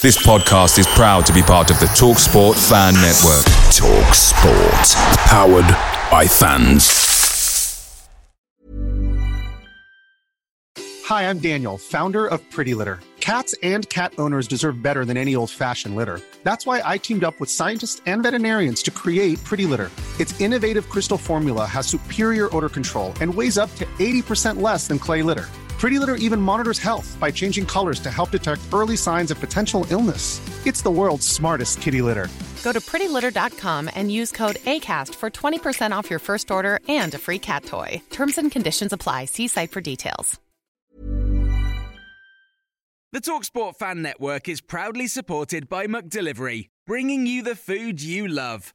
This podcast is proud to be part of the TalkSport Fan Network. TalkSport, powered by fans. Hi, I'm Daniel, founder of Pretty Litter. Cats and cat owners deserve better than any old-fashioned litter. That's why I teamed up with scientists and veterinarians to create Pretty Litter. Its innovative crystal formula has superior odor control and weighs up to 80% less than clay litter. Pretty Litter even monitors health by changing colors to help detect early signs of potential illness. It's the world's smartest kitty litter. Go to prettylitter.com and use code ACAST for 20% off your first order and a free cat toy. Terms and conditions apply. See site for details. The Talksport Fan Network is proudly supported by McDelivery, bringing you the food you love.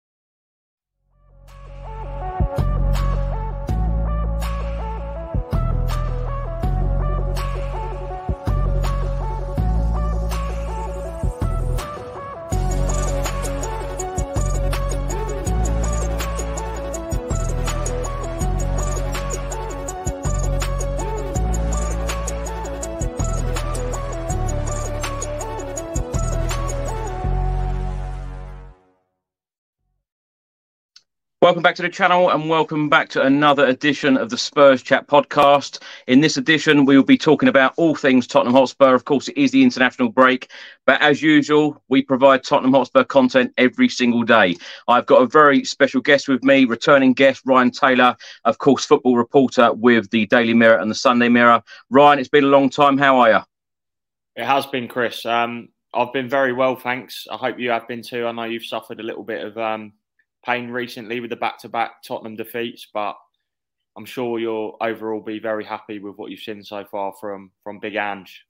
Welcome back to the channel and welcome back to another edition of the Spurs Chat podcast. In this edition, we will be talking about all things Tottenham Hotspur. Of course, it is the international break, but as usual, we provide Tottenham Hotspur content every single day. I've got a very special guest with me, returning guest Ryan Taylor, of course, football reporter with the Daily Mirror and the Sunday Mirror. Ryan, it's been a long time. How are you? It has been, Chris. Um, I've been very well, thanks. I hope you have been too. I know you've suffered a little bit of. Um pain recently with the back-to-back Tottenham defeats, but I'm sure you'll overall be very happy with what you've seen so far from from Big Ange.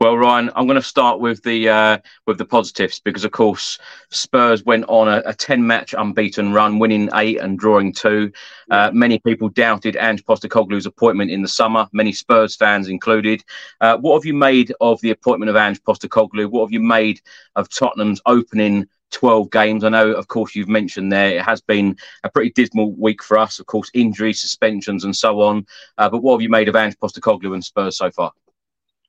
Well, Ryan, I'm going to start with the uh, with the positives because, of course, Spurs went on a, a ten match unbeaten run, winning eight and drawing two. Uh, many people doubted Ange Postecoglou's appointment in the summer, many Spurs fans included. Uh, what have you made of the appointment of Ange Postecoglou? What have you made of Tottenham's opening 12 games. I know, of course, you've mentioned there it has been a pretty dismal week for us. Of course, injuries, suspensions, and so on. Uh, but what have you made of Ange Postecoglou and Spurs so far?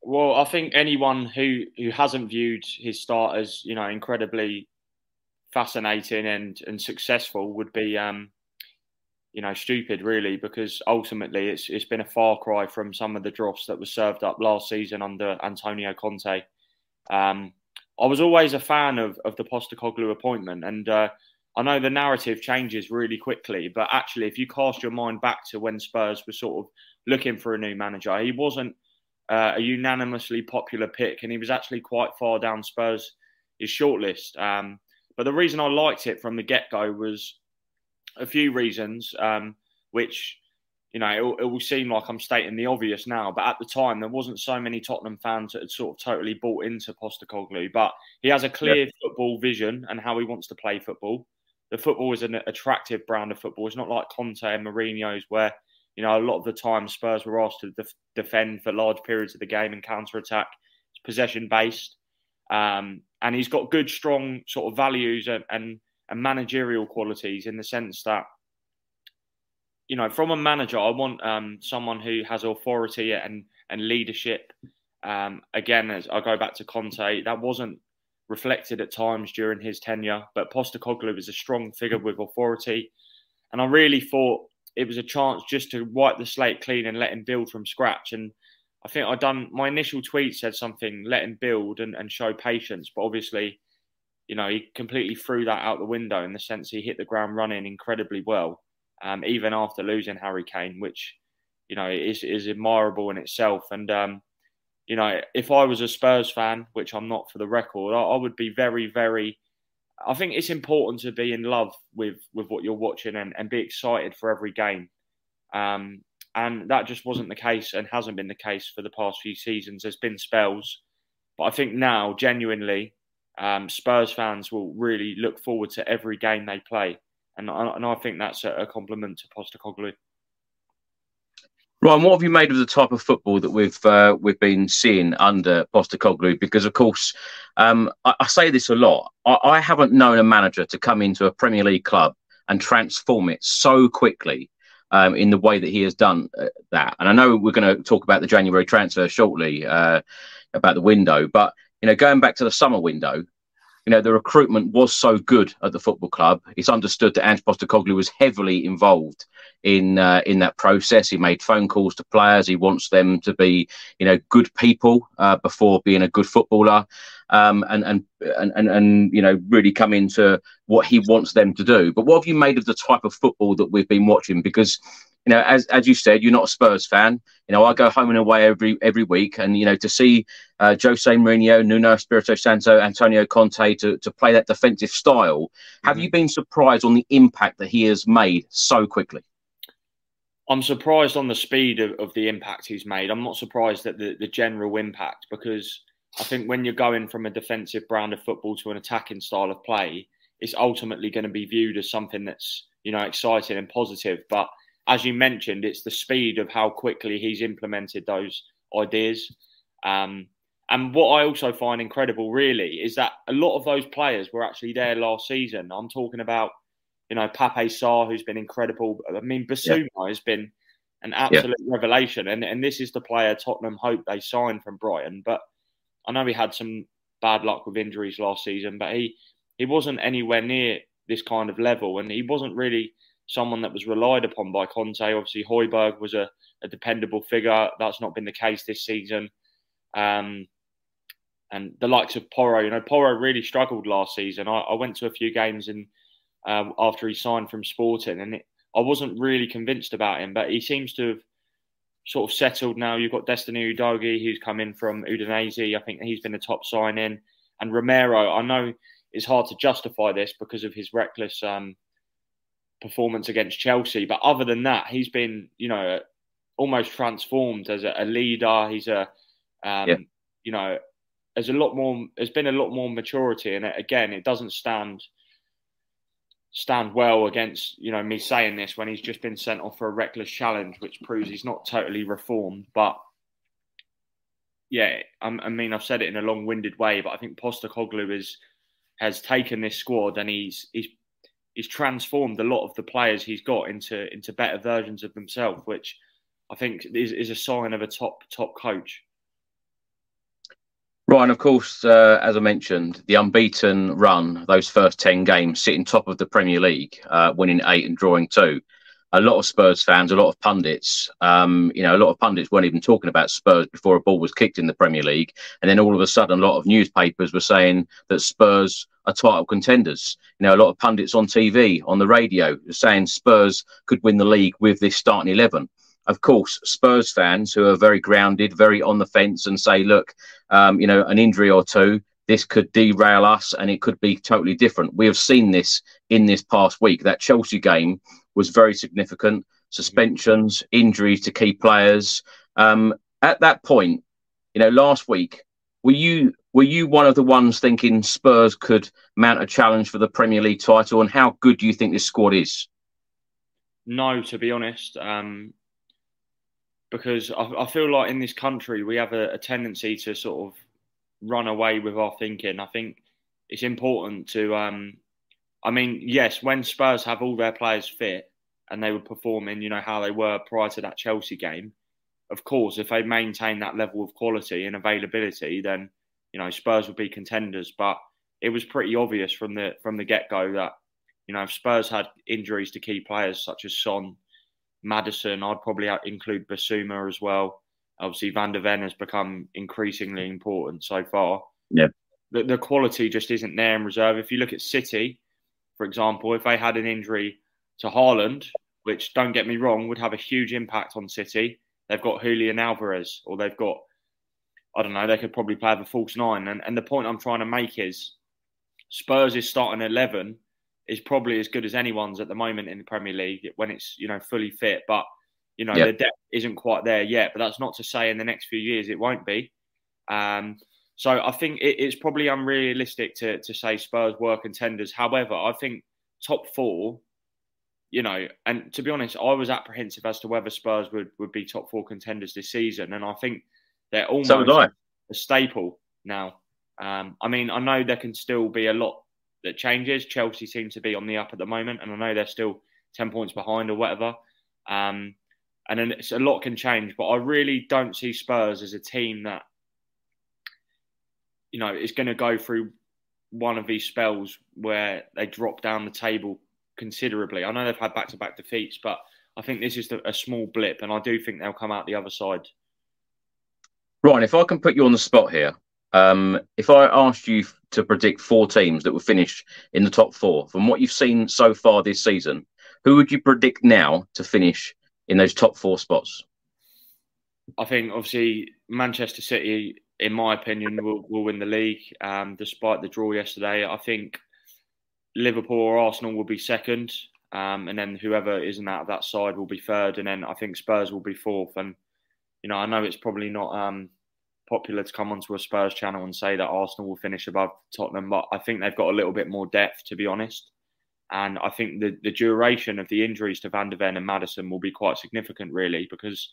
Well, I think anyone who who hasn't viewed his start as you know incredibly fascinating and and successful would be um, you know stupid really because ultimately it's it's been a far cry from some of the dross that was served up last season under Antonio Conte. Um, I was always a fan of, of the Postecoglou appointment, and uh, I know the narrative changes really quickly. But actually, if you cast your mind back to when Spurs were sort of looking for a new manager, he wasn't uh, a unanimously popular pick, and he was actually quite far down Spurs' shortlist. Um, but the reason I liked it from the get go was a few reasons, um, which you know, it, it, will seem like I'm stating the obvious now, but at the time there wasn't so many Tottenham fans that had sort of totally bought into Postecoglou. But he has a clear football vision and how he wants to play football. The football is an attractive brand of football. It's not like Conte and Mourinho's where you know a lot of the time Spurs were asked to def- defend for large periods of the game and counter attack. It's possession based, um, and he's got good, strong sort of values and, and and managerial qualities in the sense that you know, from a manager, I want um, someone who has authority and and leadership. Um, again, as I go back to Conte, that wasn't reflected at times during his tenure, but Postecoglou is a strong figure with authority, and I really thought it was a chance just to wipe the slate clean and let him build from scratch. And I think I done my initial tweet said something, let him build and, and show patience, but obviously, you know, he completely threw that out the window in the sense he hit the ground running incredibly well um, even after losing Harry Kane, which you know is is admirable in itself. And um, you know, if I was a Spurs fan, which I'm not for the record, I, I, would be very, very. I think it's important to be in love with with what you're watching and, and be excited for every game. Um, and that just wasn't the case and hasn't been the case for the past few seasons. There's been spells, but I think now, genuinely, um, Spurs fans will really look forward to every game they play and I, and I think that's a, compliment to Postecoglou. Ryan, what have you made of the type of football that we've uh, we've been seeing under Postecoglou? Because of course, um, I, I, say this a lot. I, I, haven't known a manager to come into a Premier League club and transform it so quickly um, in the way that he has done uh, that. And I know we're going to talk about the January transfer shortly uh, about the window, but you know, going back to the summer window, you know, the recruitment was so good at the football club. It's understood that Ange Postecoglou was heavily involved in uh, in that process. He made phone calls to players. He wants them to be, you know, good people uh, before being a good footballer, um, and, and and and and you know, really come into what he wants them to do. But what have you made of the type of football that we've been watching? Because you know, as as you said, you're not a Spurs fan. You know, I go home and away every every week, and you know, to see uh, Jose Mourinho, Nuno Espirito Santo, Antonio Conte to to play that defensive style, mm-hmm. have you been surprised on the impact that he has made so quickly? I'm surprised on the speed of, of the impact he's made. I'm not surprised at the, the general impact because I think when you're going from a defensive brand of football to an attacking style of play, it's ultimately going to be viewed as something that's you know exciting and positive. But as you mentioned, it's the speed of how quickly he's implemented those ideas. Um, and what I also find incredible, really, is that a lot of those players were actually there last season. I'm talking about, you know, Pape Sarr, who's been incredible. I mean, Bissouma yeah. has been an absolute yeah. revelation. And, and this is the player Tottenham hoped they signed from Brighton. But I know he had some bad luck with injuries last season, but he, he wasn't anywhere near this kind of level. And he wasn't really someone that was relied upon by Conte. Obviously, Højbjerg was a, a dependable figure. That's not been the case this season. Um, and the likes of Porro, you know, Porro really struggled last season. I, I went to a few games and um, after he signed from Sporting, and it, I wasn't really convinced about him, but he seems to have sort of settled now. You've got Destiny Udogie, who's come in from Udinese. I think he's been a top signing. And Romero, I know it's hard to justify this because of his reckless um, performance against Chelsea. But other than that, he's been, you know, almost transformed as a, a leader. He's a, um, yeah. you know, there's a lot more. There's been a lot more maturity, and again, it doesn't stand stand well against you know me saying this when he's just been sent off for a reckless challenge, which proves he's not totally reformed. But yeah, I, I mean, I've said it in a long-winded way, but I think Postecoglou is has taken this squad and he's he's he's transformed a lot of the players he's got into into better versions of themselves, which I think is, is a sign of a top top coach. Right, and of course, uh, as I mentioned, the unbeaten run, those first 10 games, sitting top of the Premier League, uh, winning eight and drawing two. A lot of Spurs fans, a lot of pundits, um, you know, a lot of pundits weren't even talking about Spurs before a ball was kicked in the Premier League. And then all of a sudden, a lot of newspapers were saying that Spurs are title contenders. You know, a lot of pundits on TV, on the radio, saying Spurs could win the league with this starting 11 of course, Spurs fans who are very grounded, very on the fence, and say, look, um, you know, an injury or two, this could derail us and it could be totally different. We have seen this in this past week. That Chelsea game was very significant. Suspensions, injuries to key players. Um, at that point, you know, last week, were you were you one of the ones thinking Spurs could mount a challenge for the Premier League title? And how good do you think this squad is? No, to be honest. Um, because I, I, feel like in this country we have a, a, tendency to sort of run away with our thinking. I think it's important to, um, I mean, yes, when Spurs have all their players fit and they were performing, you know, how they were prior to that Chelsea game, of course, if they maintain that level of quality and availability, then you know Spurs would be contenders. But it was pretty obvious from the from the get go that you know if Spurs had injuries to key players such as Son, Maddison, I'd probably include Bissouma as well. Obviously, Van der Ven has become increasingly important so far. Yeah. The, the quality just isn't there in reserve. If you look at City, for example, if they had an injury to Haaland, which don't get me wrong, would have a huge impact on City. They've got Julian Alvarez, or they've got, I don't know, they could probably play the false nine. And, and the point I'm trying to make is Spurs is starting 11 is probably as good as anyone's at the moment in the Premier League when it's you know fully fit. But you know yep. the depth isn't quite there yet. But that's not to say in the next few years it won't be. Um, so I think it, it's probably unrealistic to to say Spurs were contenders. However, I think top four you know, and to be honest, I was apprehensive as to whether Spurs would, would be top four contenders this season, and I think they're almost so a staple now. Um, I mean, I know there can still be a lot that changes. Chelsea seem to be on the up at the moment, and I know they're still ten points behind or whatever. Um, and then a lot can change, but I really don't see Spurs as a team that you know is going to go through one of these spells where they drop down the table considerably. I know they've had back-to-back defeats, but I think this is a small blip, and I do think they'll come out the other side. Ryan, if I can put you on the spot here, um, if I asked you to predict four teams that will finish in the top four, from what you've seen so far this season, who would you predict now to finish in those top four spots? I think obviously Manchester City, in my opinion, will, will win the league. Um, despite the draw yesterday, I think Liverpool or Arsenal will be second, um, and then whoever isn't out of that side will be third, and then I think Spurs will be fourth. And you know, I know it's probably not um, popular to come onto a Spurs channel and say that Arsenal will finish above Tottenham, but I think they've got a little bit more depth, to be honest. And I think the, the duration of the injuries to Van der Ven and Maddison will be quite significant, really, because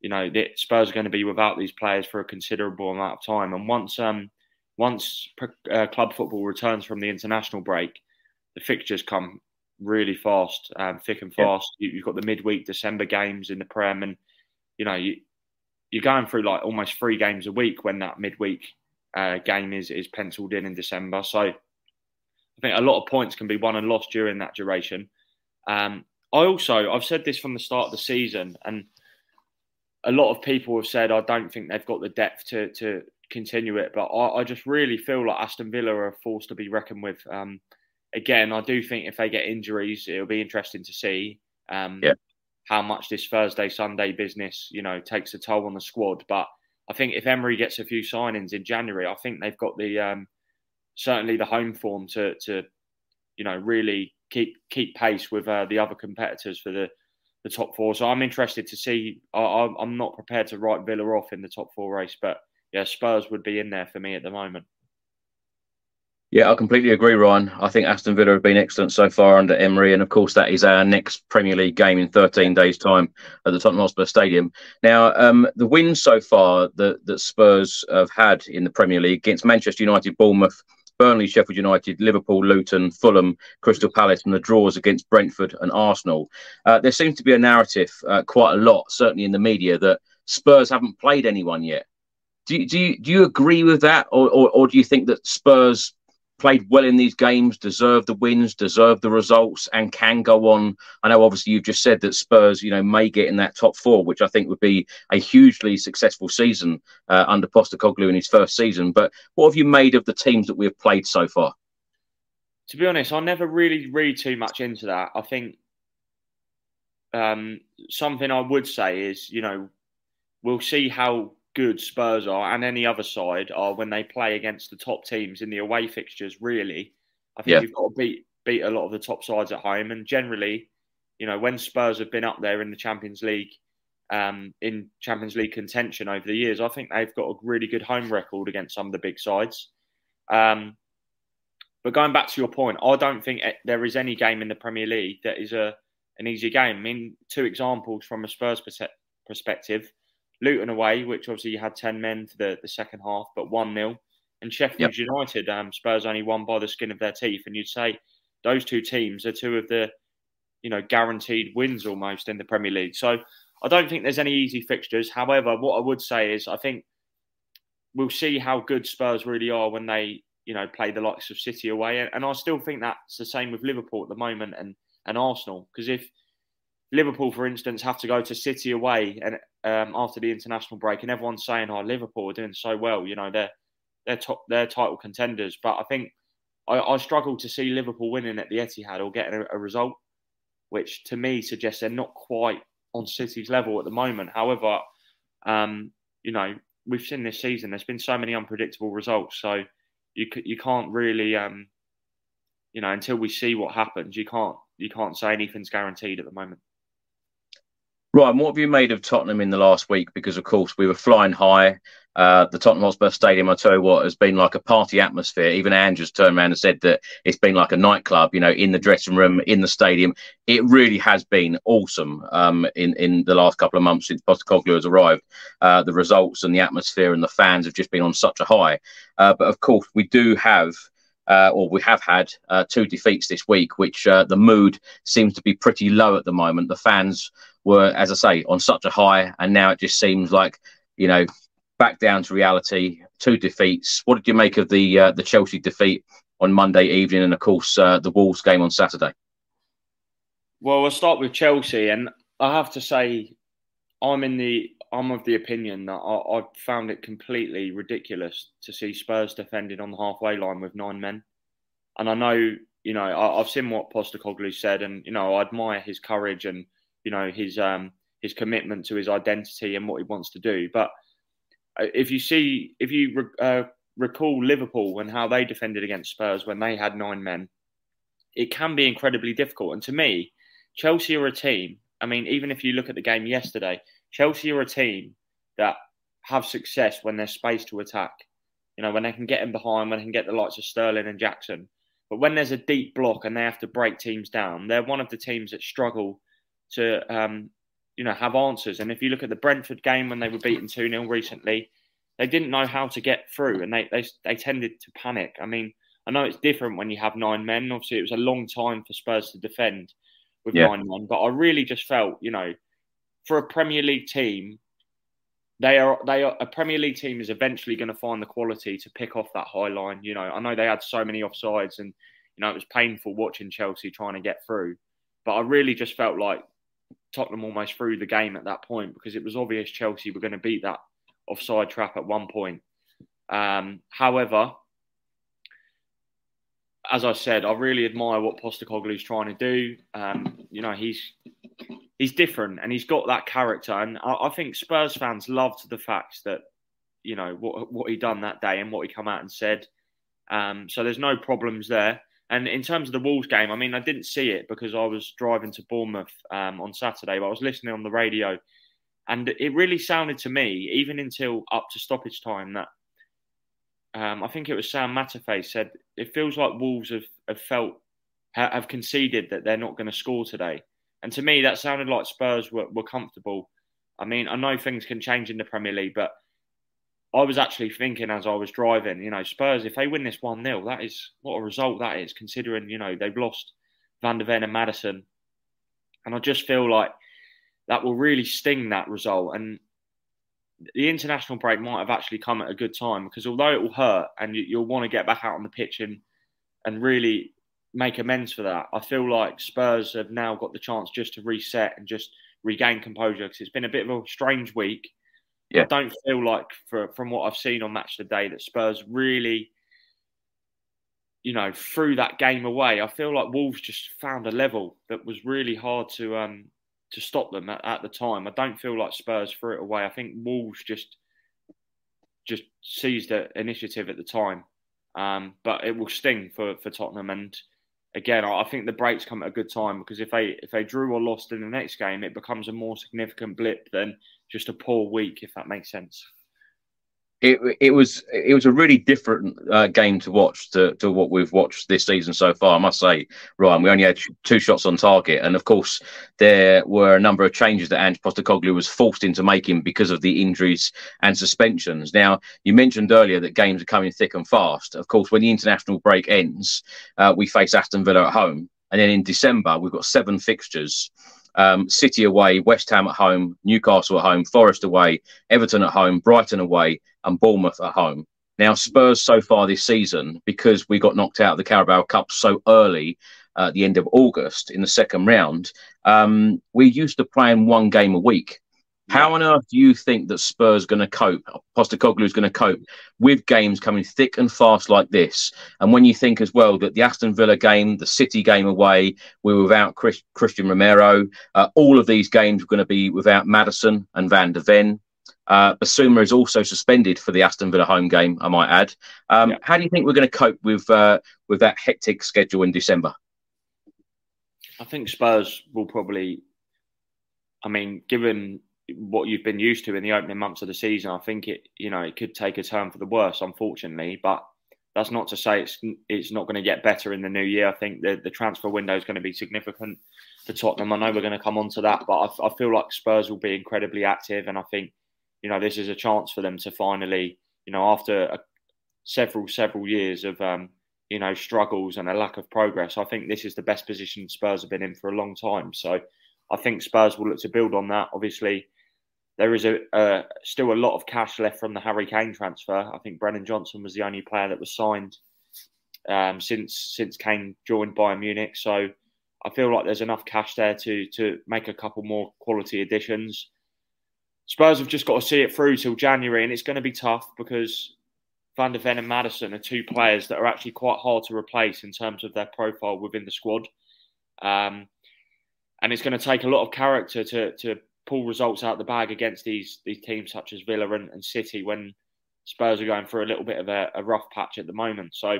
you know the Spurs are going to be without these players for a considerable amount of time. And once um, once uh, club football returns from the international break, the fixtures come really fast, um, thick and fast. Yeah. You, have got the midweek December games in the Prem, and you know you, you're going through like almost three games a week when that midweek uh, game is is penciled in in December. So I think a lot of points can be won and lost during that duration. Um, I also I've said this from the start of the season, and a lot of people have said I don't think they've got the depth to to continue it. But I, I, just really feel like Aston Villa are a force to be reckoned with. Um, again, I do think if they get injuries, it'll be interesting to see um, yeah. how much this Thursday Sunday business, you know, takes a toll on the squad. But I think if Emery gets a few signings in January, I think they've got the um, certainly the home form to to you know really keep keep pace with uh, the other competitors for the the top four. So I'm interested to see. I, I'm not prepared to write Villa off in the top four race, but yeah, Spurs would be in there for me at the moment. Yeah, I completely agree, Ryan. I think Aston Villa have been excellent so far under Emery, and of course that is our next Premier League game in 13 days' time at the Tottenham Hotspur Stadium. Now, um, the wins so far that, that Spurs have had in the Premier League against Manchester United, Bournemouth, Burnley, Sheffield United, Liverpool, Luton, Fulham, Crystal Palace, and the draws against Brentford and Arsenal. Uh, there seems to be a narrative, uh, quite a lot, certainly in the media, that Spurs haven't played anyone yet. Do you, do you, do you agree with that, or, or, or do you think that Spurs played well in these games, deserve the wins, deserve the results, and can go on? I know, obviously, you've just said that Spurs, you know, may get in that top four, which I think would be a hugely successful season uh, under Postecoglou in his first season. But what have you made of the teams that we've played so far? To be honest, I never really read too much into that. I think um, something I would say is, you know, we'll see how good Spurs are and any other side are when they play against the top teams in the away fixtures. Really, I think yeah. you've got to beat beat a lot of the top sides at home. And generally, you know, when Spurs have been up there in the Champions League, um, in Champions League contention over the years, I think they've got a really good home record against some of the big sides. Um, but going back to your point, I don't think there is any game in the Premier League that is a an easy game. I mean, two examples from a Spurs perspective. Luton away, which obviously you had 10 men for the, the second half, but 1 0. And Sheffield yep. United, um, Spurs only won by the skin of their teeth. And you'd say those two teams are two of the, you know, guaranteed wins almost in the Premier League. So I don't think there's any easy fixtures. However, what I would say is I think we'll see how good Spurs really are when they, you know, play the likes of City away. And I still think that's the same with Liverpool at the moment and, and Arsenal. Because if Liverpool, for instance, have to go to City away and um, after the international break, and everyone's saying, "Oh, Liverpool are doing so well." You know, they're they're top, they're title contenders. But I think I, I struggle to see Liverpool winning at the Etihad or getting a, a, result, which to me suggests they're not quite on City's level at the moment. However, um, you know, we've seen this season. There's been so many unpredictable results, so you you can't really, um, you know, until we see what happens, you can't you can't say anything's guaranteed at the moment. Right, what have you made of Tottenham in the last week? Because of course we were flying high. Uh, the Tottenham Hotspur Stadium, I tell you what, has been like a party atmosphere. Even Andrews turned around and said that it's been like a nightclub, you know, in the dressing room, in the stadium. It really has been awesome um, in, in the last couple of months since Postecoglou has arrived. Uh, the results and the atmosphere and the fans have just been on such a high. Uh, but of course, we do have uh, or we have had uh, two defeats this week, which uh, the mood seems to be pretty low at the moment. The fans were, as I say, on such a high, and now it just seems like you know back down to reality. Two defeats. What did you make of the uh, the Chelsea defeat on Monday evening, and of course uh, the Wolves game on Saturday? Well, we'll start with Chelsea, and I have to say, I'm in the I'm of the opinion that I, I found it completely ridiculous to see Spurs defended on the halfway line with nine men, and I know you know I, have seen what Postecoglou said, and you know I admire his courage and you know his um his commitment to his identity and what he wants to do, but uh, if you see, if you uh, recall Liverpool and how they defended against Spurs when they had nine men, it can be incredibly difficult. And to me, Chelsea are a team. I mean, even if you look at the game yesterday, Chelsea are a team that have success when there's space to attack. You know, when they can get in behind, when they can get the likes of Sterling and Jackson. But when there's a deep block and they have to break teams down, they're one of the teams that struggle to um, you know, have answers. And if you look at the Brentford game when they were beaten 2 0 recently, they didn't know how to get through and they, they, they tended to panic. I mean, I know it's different when you have nine men. Obviously, it was a long time for Spurs to defend with yeah. nine men, but I really just felt, you know, for a Premier League team, they are they are a Premier League team is eventually going to find the quality to pick off that high line. You know, I know they had so many offsides, and you know it was painful watching Chelsea trying to get through. But I really just felt like Tottenham almost threw the game at that point because it was obvious Chelsea were going to beat that offside trap at one point. Um, however, as I said, I really admire what Postecoglou is trying to do. Um, you know, he's he's different and he's got that character, and I, I, think Spurs fans loved the fact that you know what what he done that day and what he come out and said. Um, so there's no problems there. And in terms of the Wolves game, I mean, I didn't see it because I was driving to Bournemouth um, on Saturday, but I was listening on the radio. And it really sounded to me, even until up to stoppage time, that um, I think it was Sam Matterface said it feels like Wolves have, have felt have conceded that they're not going to score today. And to me, that sounded like Spurs were, were comfortable. I mean, I know things can change in the Premier League, but I was actually thinking as I was driving, you know, Spurs, if they win this 1 0, that is what a result that is, considering, you know, they've lost Van der Ven and Maddison. And I just feel like that will really sting that result. And the international break might have actually come at a good time because although it will hurt and you, will want to get back out on the pitch and, and really make amends for that, I feel like Spurs have now got the chance just to reset and just regain composure because it's been a bit of a strange week yeah. I don't feel like, for, from what I've seen on Match of the Day, that Spurs really, you know, threw that game away. I feel like Wolves just found a level that was really hard to um, to stop them at, at the time. I don't feel like Spurs threw it away. I think Wolves just just seized the initiative at the time. Um, but it will sting for, for Tottenham. And again, I think the breaks come at a good time because if they if they drew or lost in the next game, it becomes a more significant blip than just a poor week, if that makes sense. It, it was it was a really different uh, game to watch to, to what we've watched this season so far. I must say, Ryan, we only had two shots on target, and of course there were a number of changes that Ange Postecoglou was forced into making because of the injuries and suspensions. Now, you mentioned earlier that games are coming thick and fast. Of course, when the international break ends, uh, we face Aston Villa at home, and then in December we've got seven fixtures um, City away, West Ham at home, Newcastle at home, Forest away, Everton at home, Brighton away, and Bournemouth at home. Now, Spurs so far this season, because we got knocked out of the Carabao Cup so early uh, at the end of August in the second round, um, we used to playing one game a week. How on earth do you think that Spurs going to cope? Postecoglou is going to cope with games coming thick and fast like this. And when you think as well that the Aston Villa game, the City game away, we were without Chris, Cristian Romero. Uh, all of these games are going to be without Maddison and Van der Ven. Uh, Bissouma is also suspended for the Aston Villa home game. I might add. Um, yeah. How do you think we're going to cope with uh, with that hectic schedule in December? I think Spurs will probably I mean, given what you've been used to in the opening months of the season, I think it you know it could take a turn for the worse, unfortunately. But that's not to say it's it's not going to get better in the new year. I think the the transfer window is going to be significant for Tottenham. I know we're going to come on to that, but I, I feel like Spurs will be incredibly active, and I think you know this is a chance for them to finally, you know, after a, several several years of um, you know struggles and a lack of progress, I think this is the best position Spurs have been in for a long time. So I think Spurs will look to build on that. Obviously, there is a, a, still a lot of cash left from the Harry Kane transfer. I think Brennan Johnson was the only player that was signed um, since since Kane joined Bayern Munich. So I feel like there's enough cash there to to make a couple more quality additions. Spurs have just got to see it through till January, and it's going to be tough because Van der Ven and Maddison are two players that are actually quite hard to replace in terms of their profile within the squad. Um, and it's going to take a lot of character to to pull results out the bag against these these teams such as Villa and, and City when Spurs are going through a little bit of a, a, rough patch at the moment. So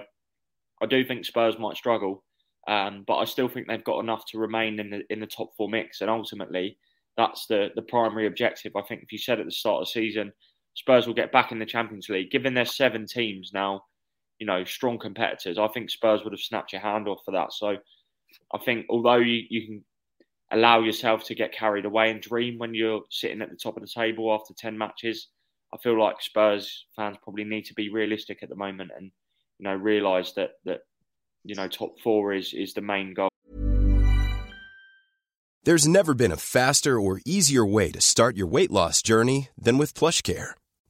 I do think Spurs might struggle, um, but I still think they've got enough to remain in the in the top four mix. And ultimately, that's the the primary objective. I think if you said at the start of the season, Spurs will get back in the Champions League, given there's seven teams now, you know, strong competitors. I think Spurs would have snapped your hand off for that. So I think although you, you can allow yourself to get carried away and dream when you're sitting at the top of the table after 10 matches. I feel like Spurs fans probably need to be realistic at the moment and you know realize that that you know top 4 is is the main goal. There's never been a faster or easier way to start your weight loss journey than with PlushCare.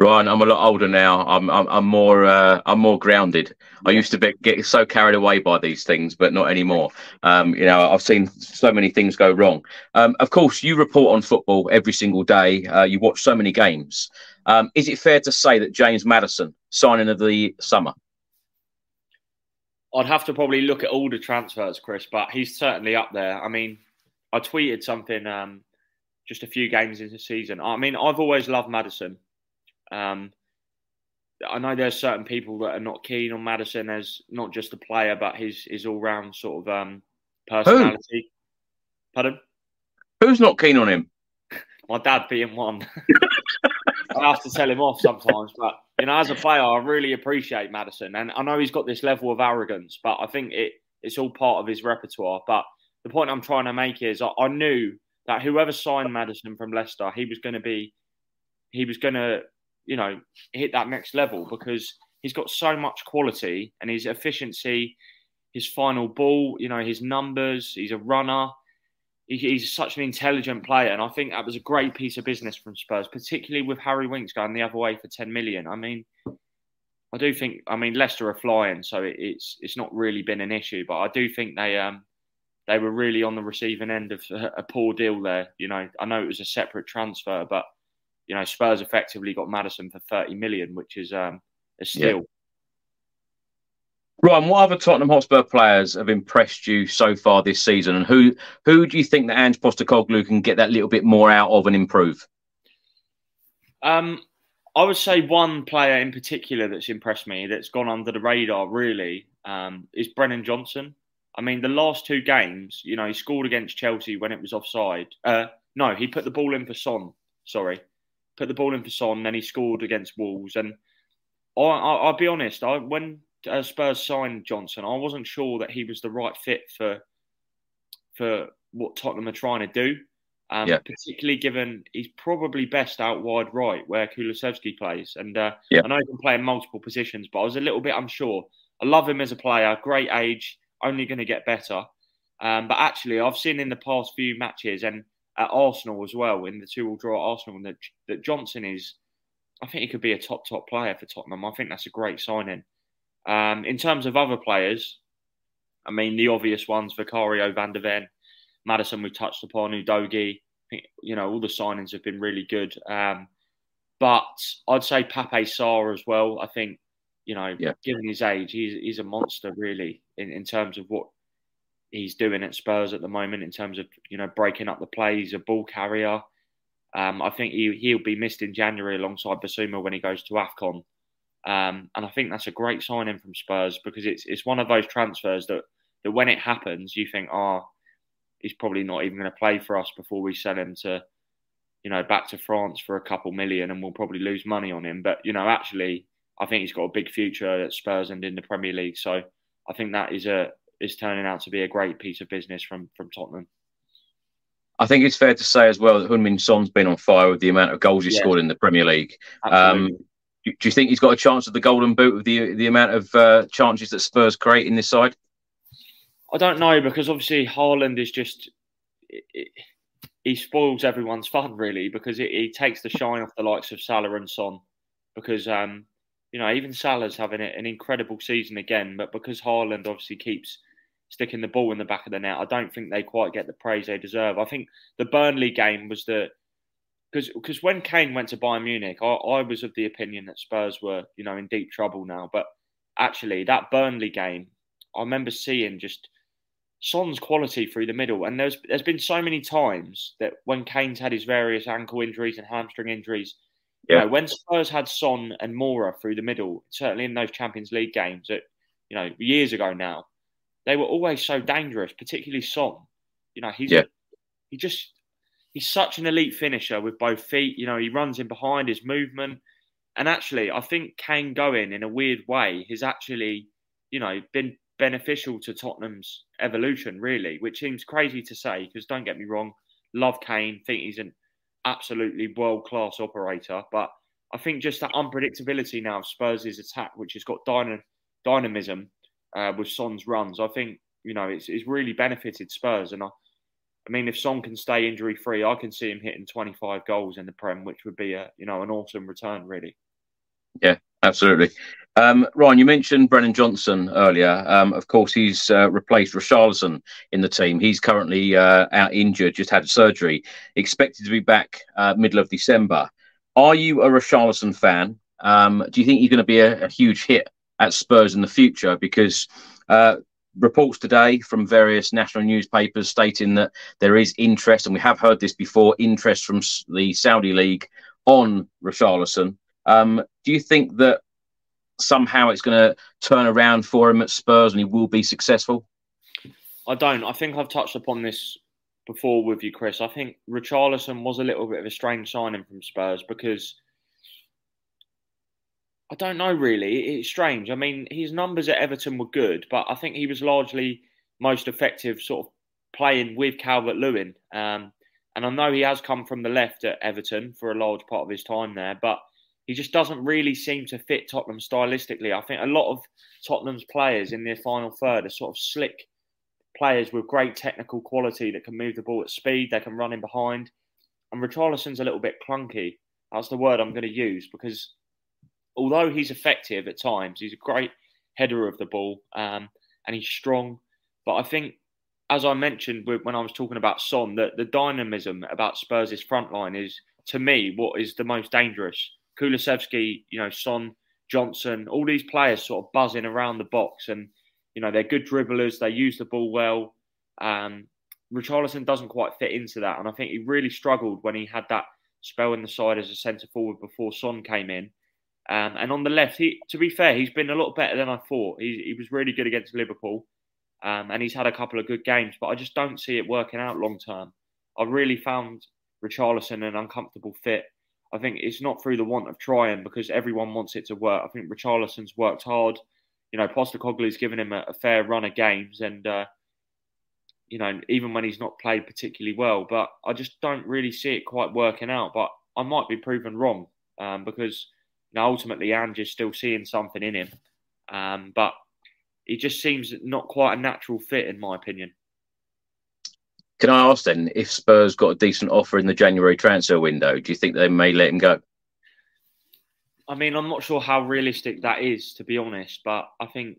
Ryan, I'm a lot older now. I'm I'm, I'm more uh, I'm more grounded. I used to be, get so carried away by these things, but not anymore. Um, you know, I've seen so many things go wrong. Um, of course, you report on football every single day. Uh, you watch so many games. Um, is it fair to say that James Maddison signing of the summer? I'd have to probably look at all the transfers, Chris, but he's certainly up there. I mean, I tweeted something um, just a few games into the season. I mean, I've always loved Maddison. Um, I know there's certain people that are not keen on Maddison as not just a player, but his his all round sort of um, personality. Who? Pardon? Who's not keen on him? My dad being one. I have to tell him off sometimes, but you know, as a player, I really appreciate Maddison, and I know he's got this level of arrogance, but I think it it's all part of his repertoire. But the point I'm trying to make is, I, I knew that whoever signed Maddison from Leicester, he was going to be, he was going to you know, hit that next level because he's got so much quality and his efficiency, his final ball, you know, his numbers, he's a runner. he's such an intelligent player. And I think that was a great piece of business from Spurs, particularly with Harry Winks going the other way for 10 million. I mean, I do think, I mean, Leicester are flying, so it's it's not really been an issue, but I do think they um they were really on the receiving end of a poor deal there. You know, I know it was a separate transfer, but you know, Spurs effectively got Maddison for 30 million, which is um, a steal. Yeah. Ryan, what other Tottenham Hotspur players have impressed you so far this season, and who who do you think that Ange Postecoglou can get that little bit more out of and improve? Um, I would say one player in particular that's impressed me, that's gone under the radar really, um, is Brennan Johnson. I mean, the last two games, you know, he scored against Chelsea when it was offside. Uh, no, he put the ball in for Son. Sorry, put the ball in for Son, then he scored against Wolves. And I, I, will be honest, I, when uh, Spurs signed Johnson, I wasn't sure that he was the right fit for for what Tottenham are trying to do. Um, yeah. Particularly given he's probably best out wide right where Kulusevski plays. And uh, yeah. I know he can play in multiple positions, but I was a little bit unsure. I love him as a player, great age, only going to get better. Um, but actually, I've seen in the past few matches and at Arsenal as well, in the two-all draw at Arsenal, and that that Johnson is. I think he could be a top top player for Tottenham. I think that's a great signing. Um, in terms of other players, I mean the obvious ones: Vicario, Van der Ven, Maddison. We touched upon Udogie. You know, all the signings have been really good. Um, but I'd say Pape Sarr as well. I think, you know, yeah. given his age, he's, he's a monster really in, in terms of what he's doing at Spurs at the moment in terms of you know breaking up the play. He's a ball carrier. Um, I think he he'll be missed in January alongside Bissouma when he goes to Afcon. Um, and I think that's a great signing from Spurs because it's it's one of those transfers that that when it happens, you think, oh, he's probably not even going to play for us before we sell him to, you know, back to France for a couple million, and we'll probably lose money on him. But you know, actually, I think he's got a big future at Spurs and in the Premier League. So I think that is a is turning out to be a great piece of business from from Tottenham. I think it's fair to say as well that Heung-min Son's been on fire with the amount of goals he yeah. scored in the Premier League. Um, do, you think he's got a chance of the Golden Boot with the the amount of uh, chances that Spurs create in this side? I don't know because obviously Haaland is just it, it, he spoils everyone's fun really because he takes the shine off the likes of Salah and Son because um, you know even Salah's having an incredible season again, but because Haaland obviously keeps sticking the ball in the back of the net. I don't think they quite get the praise they deserve. I think the Burnley game was the because when Kane went to Bayern Munich, I, I was of the opinion that Spurs were you know in deep trouble now. But actually, that Burnley game, I remember seeing just Son's quality through the middle, and there's there's been so many times that when Kane's had his various ankle injuries and hamstring injuries. Yeah. You know, when Spurs had Son and Moura through the middle, certainly in those Champions League games, that you know years ago now, they were always so dangerous, particularly Son. You know, he's yeah. he just he's such an elite finisher with both feet. You know, he runs in behind his movement, and actually, I think Kane going in a weird way has actually, you know, been beneficial to Tottenham's evolution, really. Which seems crazy to say because don't get me wrong, love Kane, think he's an absolutely world class operator, but I think just that unpredictability now of Spurs' attack, which has got dynam- dynamism uh, with Son's runs. I think you know it's, it's really benefited Spurs, and I, I mean if Son can stay injury free, I can see him hitting 25 goals in the Prem, which would be a you know an awesome return, really. Yeah, absolutely. Um, Ryan, you mentioned Brennan Johnson earlier. Um, of course, he's uh, replaced Richarlison in the team. He's currently uh, out injured, just had surgery, expected to be back uh, middle of December. Are you a Richarlison fan? Um, do you think he's going to be a, a, huge hit at Spurs in the future because uh, reports today from various national newspapers stating that there is interest, and we have heard this before, interest from the Saudi League on Richarlison. Um, do you think that somehow it's going to turn around for him at Spurs and he will be successful? I don't. I think I've touched upon this before with you, Chris. I think Richarlison was a little bit of a strange signing from Spurs because – I don't know really. It's strange. I mean, his numbers at Everton were good, but I think he was largely most effective sort of playing with Calvert Lewin. Um, and I know he has come from the left at Everton for a large part of his time there, but he just doesn't really seem to fit Tottenham stylistically. I think a lot of Tottenham's players in their final third are sort of slick players with great technical quality that can move the ball at speed, they can run in behind. And Richarlison's a little bit clunky. That's the word I'm going to use because although he's effective at times, he's a great header of the ball um, and he's strong. But I think, as I mentioned when I was talking about Son, that the dynamism about Spurs' front line is, to me, what is the most dangerous. Kulusevski, you know, Son, Johnson, all these players sort of buzzing around the box and, you know, they're good dribblers, they use the ball well. Um, Richarlison doesn't quite fit into that. And I think he really struggled when he had that spell in the side as a centre forward before Son came in. Um, and on the left, he, to be fair, he's been a lot better than I thought. He, he was really good against Liverpool, um, and he's had a couple of good games. But I just don't see it working out long term. I really found Richarlison an uncomfortable fit. I think it's not through the want of trying because everyone wants it to work. I think Richarlison's worked hard. You know, Postecoglou's given him a, a, fair run of games, and uh, you know, even when he's not played particularly well. But I just don't really see it quite working out. But I might be proven wrong um, because know, ultimately, Ange is still seeing something in him, um, but he just seems not quite a natural fit, in my opinion. Can I ask then, if Spurs got a decent offer in the January transfer window, do you think they may let him go? I mean, I'm not sure how realistic that is, to be honest, but I think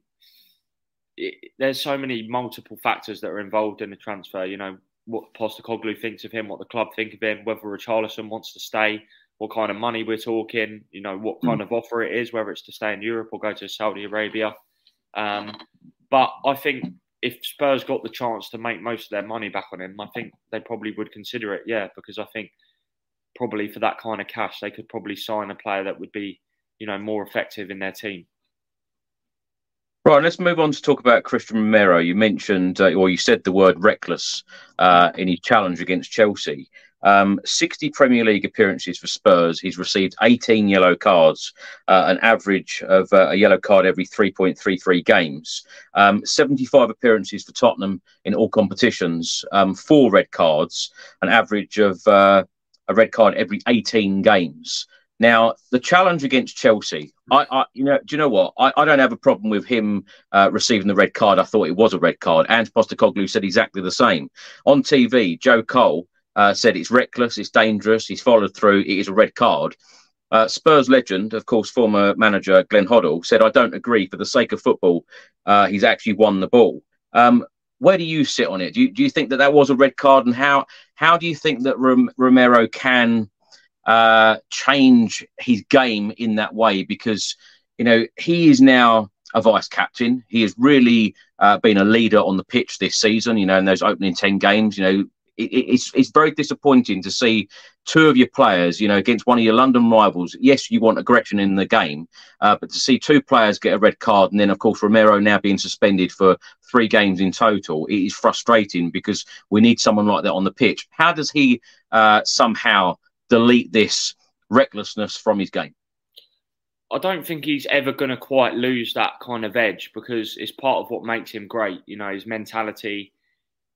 it, there's so many multiple factors that are involved in the transfer. You know, what Postecoglou thinks of him, what the club think of him, whether Richarlison wants to stay, what kind of money we're talking, you know, what kind mm. of offer it is, whether it's to stay in Europe or go to Saudi Arabia. Um, but I think if Spurs got the chance to make most of their money back on him, I think they probably would consider it. Yeah, because I think probably for that kind of cash, they could probably sign a player that would be, you know, more effective in their team. Right, let's move on to talk about Cristian Romero. You mentioned, uh, or you said the word reckless uh, in his challenge against Chelsea. Um, 60 Premier League appearances for Spurs. He's received 18 yellow cards, uh, an average of uh, a yellow card every 3.33 games. Um, 75 appearances for Tottenham in all competitions, um, four red cards, an average of uh, a red card every 18 games. Now, the challenge against Chelsea, I, I, you know, do you know what? I, I don't have a problem with him uh, receiving the red card. I thought it was a red card. And Postecoglou said exactly the same on TV. Joe Cole uh, said it's reckless, it's dangerous, he's followed through, it is a red card. Uh, Spurs legend, of course, former manager Glenn Hoddle said, "I don't agree. For the sake of football, uh, he's actually won the ball." Um, where do you sit on it? Do you, do you think that that was a red card, and how how do you think that Romero can uh, change his game in that way? Because you know he is now a vice captain. He has really uh, been a leader on the pitch this season. You know, in those opening ten games, you know, it's it's very disappointing to see two of your players, you know, against one of your London rivals. Yes, you want aggression in the game, uh, but to see two players get a red card and then, of course, Romero now being suspended for three games in total, it is frustrating because we need someone like that on the pitch. How does he uh, somehow delete this recklessness from his game? I don't think he's ever going to quite lose that kind of edge because it's part of what makes him great. You know, his mentality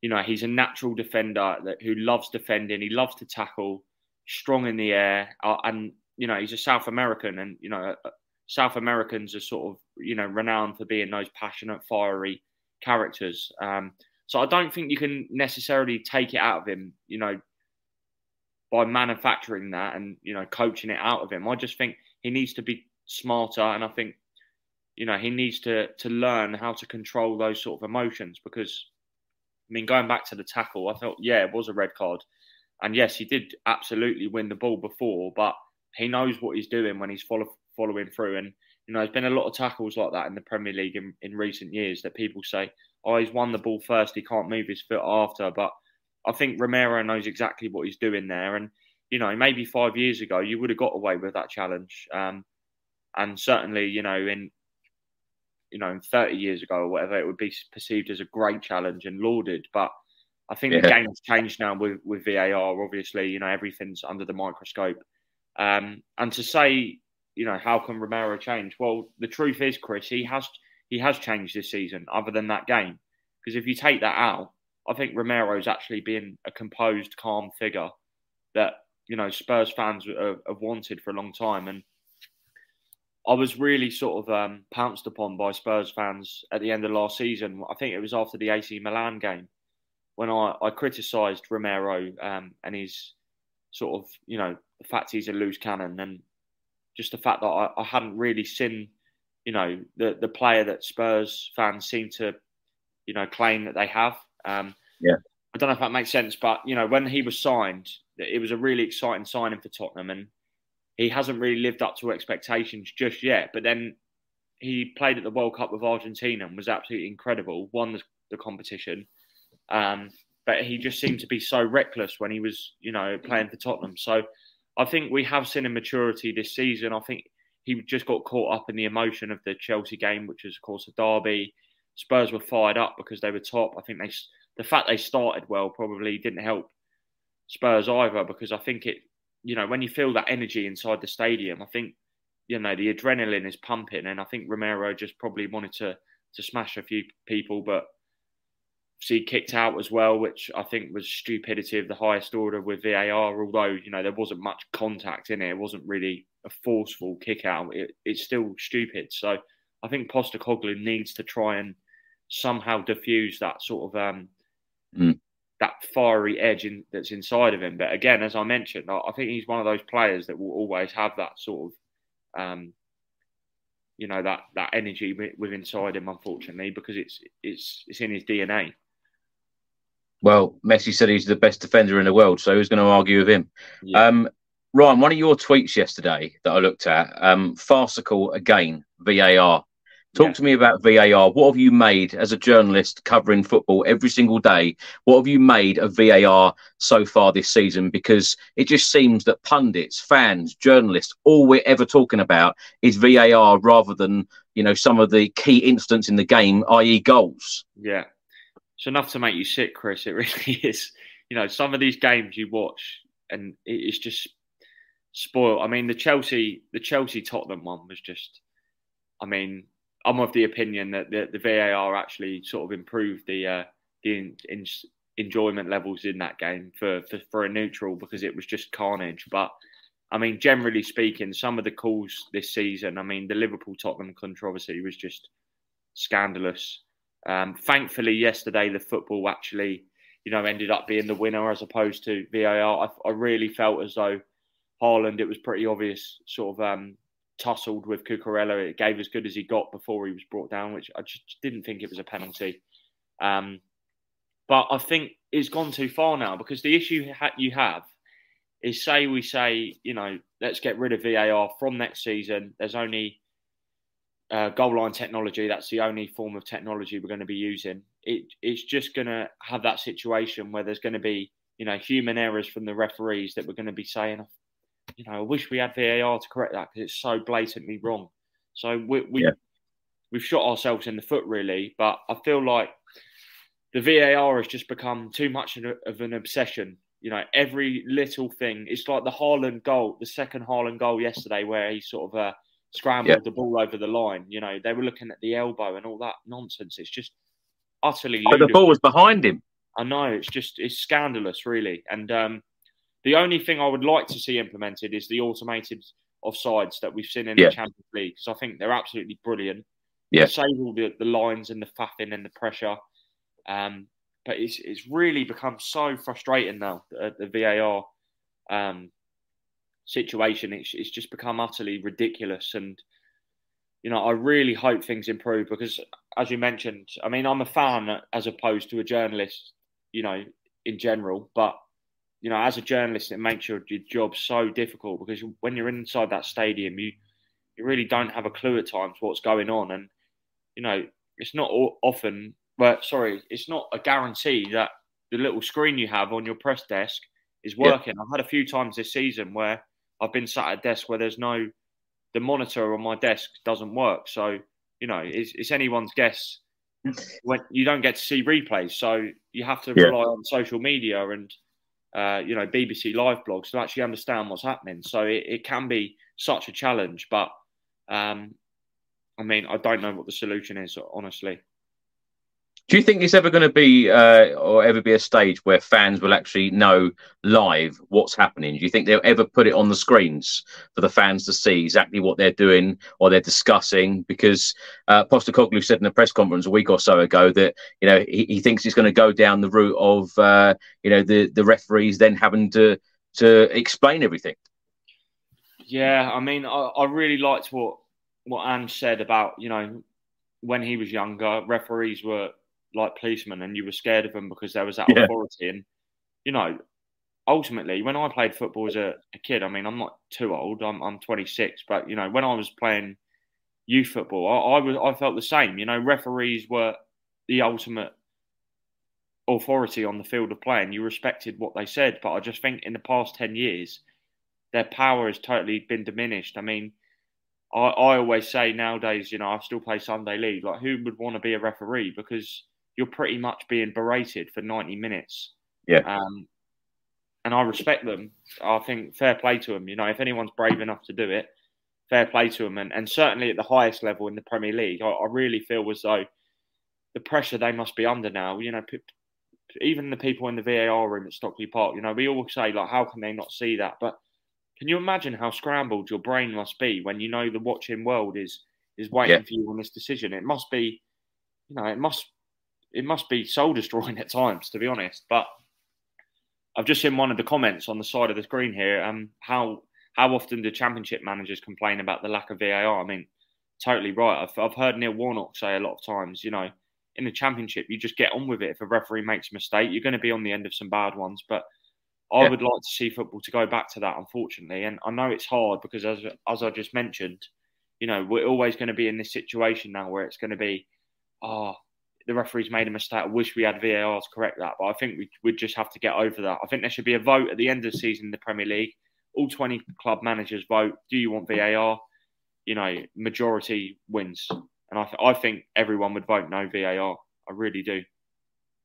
you know, he's a natural defender that who loves defending. He loves to tackle, strong in the air, uh, and you know, he's a South American, and you know, uh, South Americans are sort of you know renowned for being those passionate, fiery characters. Um, so I don't think you can necessarily take it out of him, you know, by manufacturing that and you know coaching it out of him. I just think he needs to be smarter, and I think you know he needs to to learn how to control those sort of emotions because I mean, going back to the tackle, I thought, yeah, it was a red card. And yes, he did absolutely win the ball before, but he knows what he's doing when he's follow, following through. And, you know, there's been a lot of tackles like that in the Premier League in, in recent years that people say, oh, he's won the ball first, he can't move his foot after. But I think Romero knows exactly what he's doing there. And, you know, maybe five years ago, you would have got away with that challenge. Um, and certainly, you know, in you know, 30 years ago or whatever, it would be perceived as a great challenge and lauded. But I think yeah. the game's changed now with, with VAR. Obviously, you know, everything's under the microscope. Um, and to say, you know, how can Romero change? Well, the truth is, Chris, he has he has changed this season, other than that game. Because if you take that out, I think Romero's actually been a composed, calm figure that you know Spurs fans have, have wanted for a long time. And I was really sort of um, pounced upon by Spurs fans at the end of last season. I think it was after the AC Milan game when I, I criticised Romero um, and his sort of, you know, the fact he's a loose cannon and just the fact that I, I hadn't really seen, you know, the, the player that Spurs fans seem to, you know, claim that they have. Um, yeah. I don't know if that makes sense, but, you know, when he was signed, it was a really exciting signing for Tottenham. And he hasn't really lived up to expectations just yet. But then he played at the World Cup with Argentina and was absolutely incredible, won the, the competition. Um, but he just seemed to be so reckless when he was, you know, playing for Tottenham. So I think we have seen a maturity this season. I think he just got caught up in the emotion of the Chelsea game, which was, of course, a derby. Spurs were fired up because they were top. I think they, the fact they started well probably didn't help Spurs either because I think it you know, when you feel that energy inside the stadium, I think, you know, the adrenaline is pumping. And I think Romero just probably wanted to to smash a few people, but see kicked out as well, which I think was stupidity of the highest order with VAR. Although you know there wasn't much contact in it, it wasn't really a forceful kick out. It, it's still stupid. So I think Postecoglou needs to try and somehow diffuse that sort of um, mm. That fiery edge in, that's inside of him. But again, as I mentioned, I, I, think he's one of those players that will always have that sort of, um, you know, that that energy with, with inside him. Unfortunately, because it's it's it's in his DNA. Well, Messi said he's the best defender in the world, so who's going to argue with him? Yeah. Um, Ryan, one of your tweets yesterday that I looked at, um, farcical again, VAR. Talk yeah. to me about VAR. What have you made as a journalist covering football every single day? What have you made of VAR so far this season? Because it just seems that pundits, fans, journalists, all we're ever talking about is VAR rather than, you know, some of the key incidents in the game, i.e., goals. Yeah. It's enough to make you sick, Chris. It really is. You know, some of these games you watch and it's just spoiled. I mean, the Chelsea, the Chelsea Tottenham one was just, I mean, I'm of the opinion that the, the VAR actually sort of improved the uh, the in, in, enjoyment levels in that game for, for, for a neutral because it was just carnage. But I mean, generally speaking, some of the calls this season, I mean, the Liverpool Tottenham controversy was just scandalous. Um, thankfully, yesterday the football actually, you know, ended up being the winner as opposed to VAR. I, I really felt as though Haaland, it was pretty obvious, sort of um, tussled with Cucurella. It gave as good as he got before he was brought down, which I just didn't think it was a penalty. Um, but I think it's gone too far now because the issue you have is say we say, you know, let's get rid of VAR from next season. There's only uh, goal line technology. That's the only form of technology we're going to be using. It, it's just going to have that situation where there's going to be, you know, human errors from the referees that we're going to be saying, you know, I wish we had VAR to correct that because it's so blatantly wrong. So we, we yeah. we've shot ourselves in the foot really. But I feel like the VAR has just become too much of an obsession. You know, every little thing. It's like the Haaland goal, the second Haaland goal yesterday, where he sort of uh, scrambled yeah. the ball over the line. You know, they were looking at the elbow and all that nonsense. It's just utterly. But the ball was behind him. I know. It's just it's scandalous, really. And um, the only thing I would like to see implemented is the automated offsides that we've seen in yeah. the Champions League because I think they're absolutely brilliant. Yeah, save all the, the lines and the faffing and the pressure. Um, but it's it's really become so frustrating now the, the VAR um, situation. It's it's just become utterly ridiculous, and you know I really hope things improve because, as you mentioned, I mean I'm a fan as opposed to a journalist, you know, in general, but you know, as a journalist, it makes your, your job so difficult because when you're inside that stadium, you you really don't have a clue at times what's going on, and you know, it's not often, but sorry, it's not a guarantee that the little screen you have on your press desk is working. Yeah. I've had a few times this season where I've been sat at a desk where there's no, the monitor on my desk doesn't work. So you know, it's, it's anyone's guess when you don't get to see replays. So you have to yeah. rely on social media and uh, you know, BBC live blogs to actually understand what's happening. So it, it can be such a challenge, but um, I mean, I don't know what the solution is, honestly. Do you think there's ever going to be, uh, or ever be a stage where fans will actually know live what's happening? Do you think they'll ever put it on the screens for the fans to see exactly what they're doing or they're discussing? Because uh, Postecoglou said in a press conference a week or so ago that you know he, he thinks he's going to go down the route of uh, you know the the referees then having to to explain everything. Yeah, I mean, I, I really liked what what Ange said about you know when he was younger, referees were like policemen and you were scared of them because there was that yeah. authority. And you know, ultimately, when I played football as a, a, kid, I mean, I'm not too old. I'm I'm 26, but you know, when I was playing youth football, I, I was I felt the same. You know, referees were the ultimate authority on the field of play, and you respected what they said. But I just think in the past 10 years, their power has totally been diminished. I mean. I, I always say nowadays, you know, I still play Sunday league. Like, who would want to be a referee? Because you're pretty much being berated for 90 minutes. Yeah. Um, and I respect them. I think fair play to them. You know, if anyone's brave enough to do it, fair play to them. And, and certainly at the highest level in the Premier League, I, I really feel as though the pressure they must be under now, you know, p- even the people in the VAR room at Stockley Park, you know, we all say, like, how can they not see that? But can you imagine how scrambled your brain must be when you know the watching world is is waiting yeah. for you on this decision? It must be, you know, it must it must be soul destroying at times, to be honest. But I've just seen one of the comments on the side of the screen here. Um, how how often do Championship managers complain about the lack of VAR? I mean, totally right. I've, I've heard Neil Warnock say a lot of times, you know, in the Championship, you just get on with it. If a referee makes a mistake, you're going to be on the end of some bad ones. But I yeah. would like to see football to go back to that, unfortunately. And I know it's hard because, as as I just mentioned, you know, we're always going to be in this situation now where it's going to be, oh, the referee's made a mistake. I wish we had VAR to correct that. But I think we would just have to get over that. I think there should be a vote at the end of the season in the Premier League. All 20 club managers vote. Do you want VAR? You know, majority wins. And I, th- I think everyone would vote no VAR. I really do.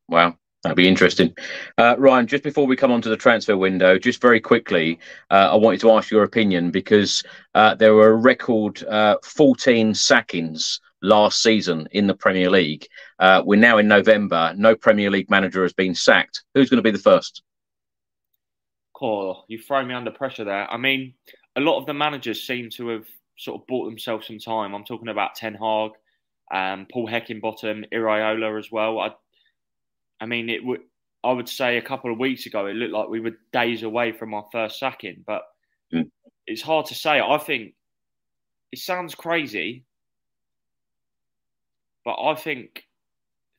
Wow. That'd be interesting. Uh, Ryan, just before we come on to the transfer window, just very quickly, uh, I wanted to ask your opinion because uh, there were a record uh, 14 sackings last season in the Premier League. Uh, we're now in November. No Premier League manager has been sacked. Who's going to be the first? Oh, you throw me under pressure there. I mean, a lot of the managers seem to have sort of bought themselves some time. I'm talking about Ten Hag, um, Paul Heckingbottom, Iraola as well. I, I mean, it would. I would say a couple of weeks ago, it looked like we were days away from our first sacking, but mm. it's hard to say. I think it sounds crazy, but I think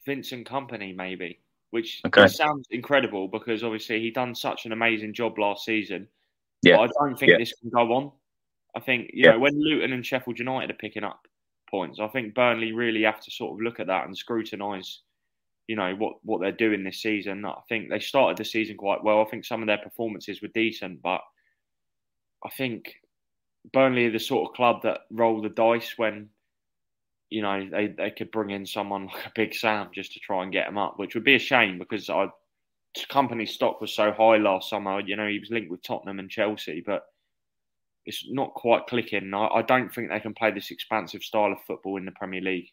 Vincent Kompany maybe, which okay. sounds incredible because obviously he done such an amazing job last season. Yeah, but I don't think yeah. this can go on. I think you yeah. know when Luton and Sheffield United are picking up points, I think Burnley really have to sort of look at that and scrutinise, you know, what what they're doing this season. I think they started the season quite well. I think some of their performances were decent, but I think Burnley are the sort of club that roll the dice when you know, they, they could bring in someone like a Big Sam just to try and get him up, which would be a shame because I Kompany stock was so high last summer. You know, he was linked with Tottenham and Chelsea, but it's not quite clicking. I, I don't think they can play this expansive style of football in the Premier League.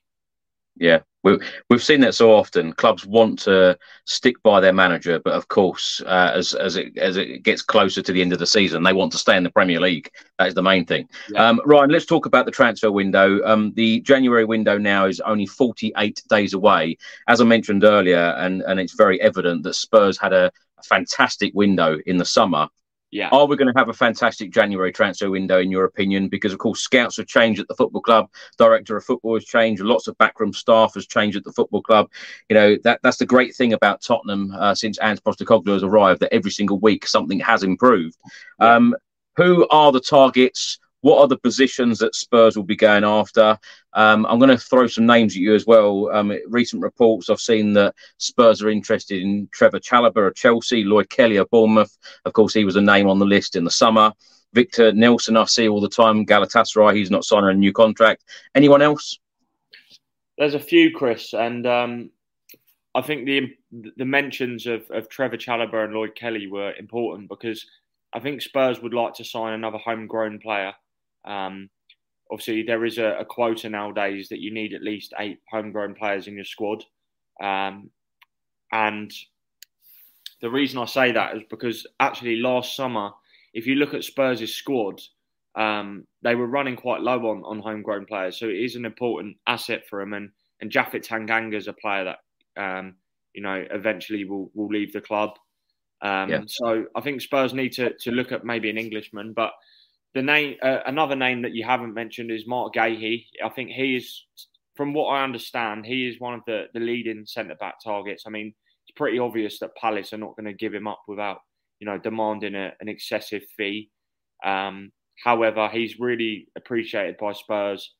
Yeah, we, we've seen that so often. Clubs want to stick by their manager, but of course, uh, as as it as it gets closer to the end of the season, they want to stay in the Premier League. That is the main thing. Yeah. Um, Ryan, let's talk about the transfer window. Um, the January window now is only 48 days away. As I mentioned earlier, and and it's very evident that Spurs had a, a fantastic window in the summer. Yeah. Are we going to have a fantastic January transfer window, in your opinion? Because, of course, scouts have changed at the football club, director of football has changed, lots of backroom staff has changed at the football club. You know, that that's the great thing about Tottenham uh, since Ange Postecoglou has arrived, that every single week something has improved. Um, who are the targets? What are the positions that Spurs will be going after? Um, I'm going to throw some names at you as well. Um, recent reports I've seen that Spurs are interested in Trevoh Chalobah of Chelsea, Lloyd Kelly of Bournemouth. Of course, he was a name on the list in the summer. Victor Nelsson, I see all the time. Galatasaray, he's not signing a new contract. Anyone else? There's a few, Chris, and um, I think the the mentions of, of Trevoh Chalobah and Lloyd Kelly were important because I think Spurs would like to sign another homegrown player. Um, obviously, there is a, a, quota nowadays that you need at least eight homegrown players in your squad. Um, and the reason I say that is because actually last summer, if you look at Spurs' squad, um, they were running quite low on, on homegrown players. So it is an important asset for them. And, and Japhet Tanganga is a player that, um, you know, eventually will, will leave the club. Um, yeah. So I think Spurs need to, to look at maybe an Englishman. But the name, uh, another name that you haven't mentioned is Marc Guéhi. I think he is, from what I understand, he is one of the, the leading centre back targets. I mean, it's pretty obvious that Palace are not going to give him up without, you know, demanding a, an excessive fee. Um, however, he's really appreciated by Spurs.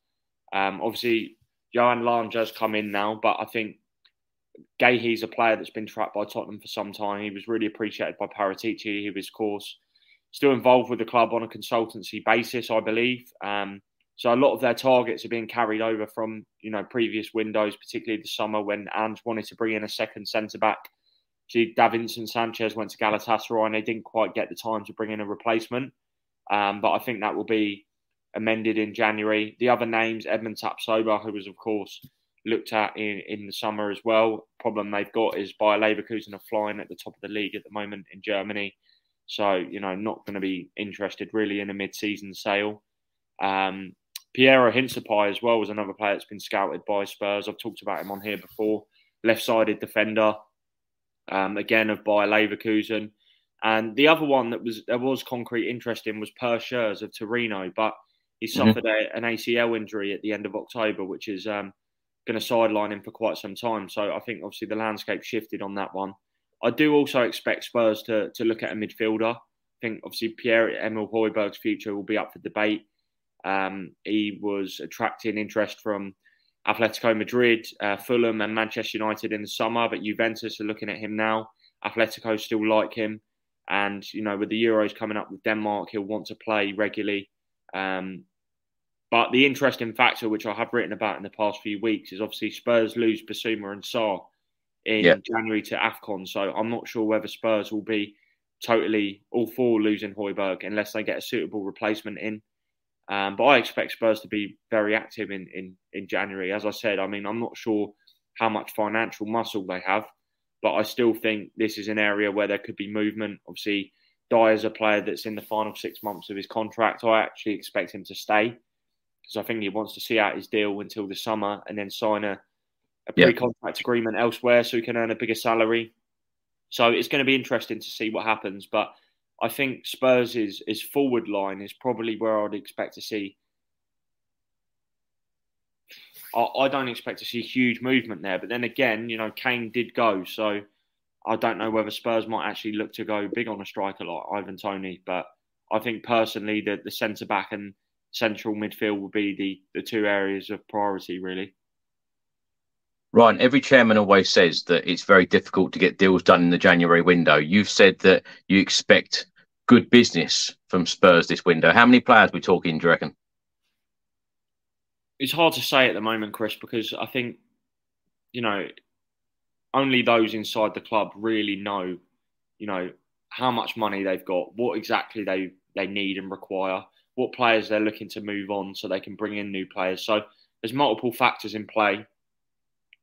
Um, obviously, Johan Lange has come in now, but I think Guéhi's a player that's been tracked by Tottenham for some time. He was really appreciated by Paratici. He was, of course, still involved with the club on a consultancy basis, I believe. Um, so a lot of their targets are being carried over from you know previous windows, particularly the summer when Ange wanted to bring in a second centre back. See, Davinson Sanchez went to Galatasaray and they didn't quite get the time to bring in a replacement. Um, but I think that will be amended in January. The other names, Edmond Tapsoba, who was of course looked at in, in the summer as well. Problem they've got is Bayer Leverkusen are flying at the top of the league at the moment in Germany. So, you know, not going to be interested really in a mid season sale. Um, Piero Hincapié as well was another player that's been scouted by Spurs. I've talked about him on here before. Left sided defender, um, again of Bayer Leverkusen. And the other one that was there was concrete interest in was Perr Schuurs of Torino, but he mm-hmm. suffered mm-hmm. a, an ACL injury at the end of October, which is um, going to sideline him for quite some time. So I think obviously the landscape shifted on that one. I do also expect Spurs to to look at a midfielder. I think obviously Pierre Emil Højbjerg's future will be up for debate. Um, he was attracting interest from Atletico Madrid, uh, Fulham, and Manchester United in the summer, but Juventus are looking at him now. Atletico still like him, and you know with the Euros coming up with Denmark, he'll want to play regularly. Um, but the interesting factor, which I have written about in the past few weeks, is obviously Spurs lose Bissouma and Sarr in yeah. January to AFCON. So I'm not sure whether Spurs will be totally all for losing Højbjerg unless they get a suitable replacement in. Um, but I expect Spurs to be very active in, in, in January. As I said, I mean, I'm not sure how much financial muscle they have, but I still think this is an area where there could be movement. Obviously, Dier's a player that's in the final six months of his contract. I actually expect him to stay because I think he wants to see out his deal until the summer and then sign a, a pre-contract agreement elsewhere so he can earn a bigger salary. So it's going to be interesting to see what happens. But I think Spurs' is, is forward line is probably where I'd expect to see. I, I don't expect to see huge movement there. But then again, you know, Kane did go. So I don't know whether Spurs might actually look to go big on a striker like Ivan Toney. But I think personally that the centre back and central midfield will be the, the two areas of priority, really. Ryan, every chairman always says that it's very difficult to get deals done in the January window. You've said that you expect good business from Spurs this window. How many players we talking, do you reckon? It's hard to say at the moment, Chris, because I think, you know, only those inside the club really know, you know, how much money they've got, what exactly they, they need and require, what players they're looking to move on so they can bring in new players. So there's multiple factors in play.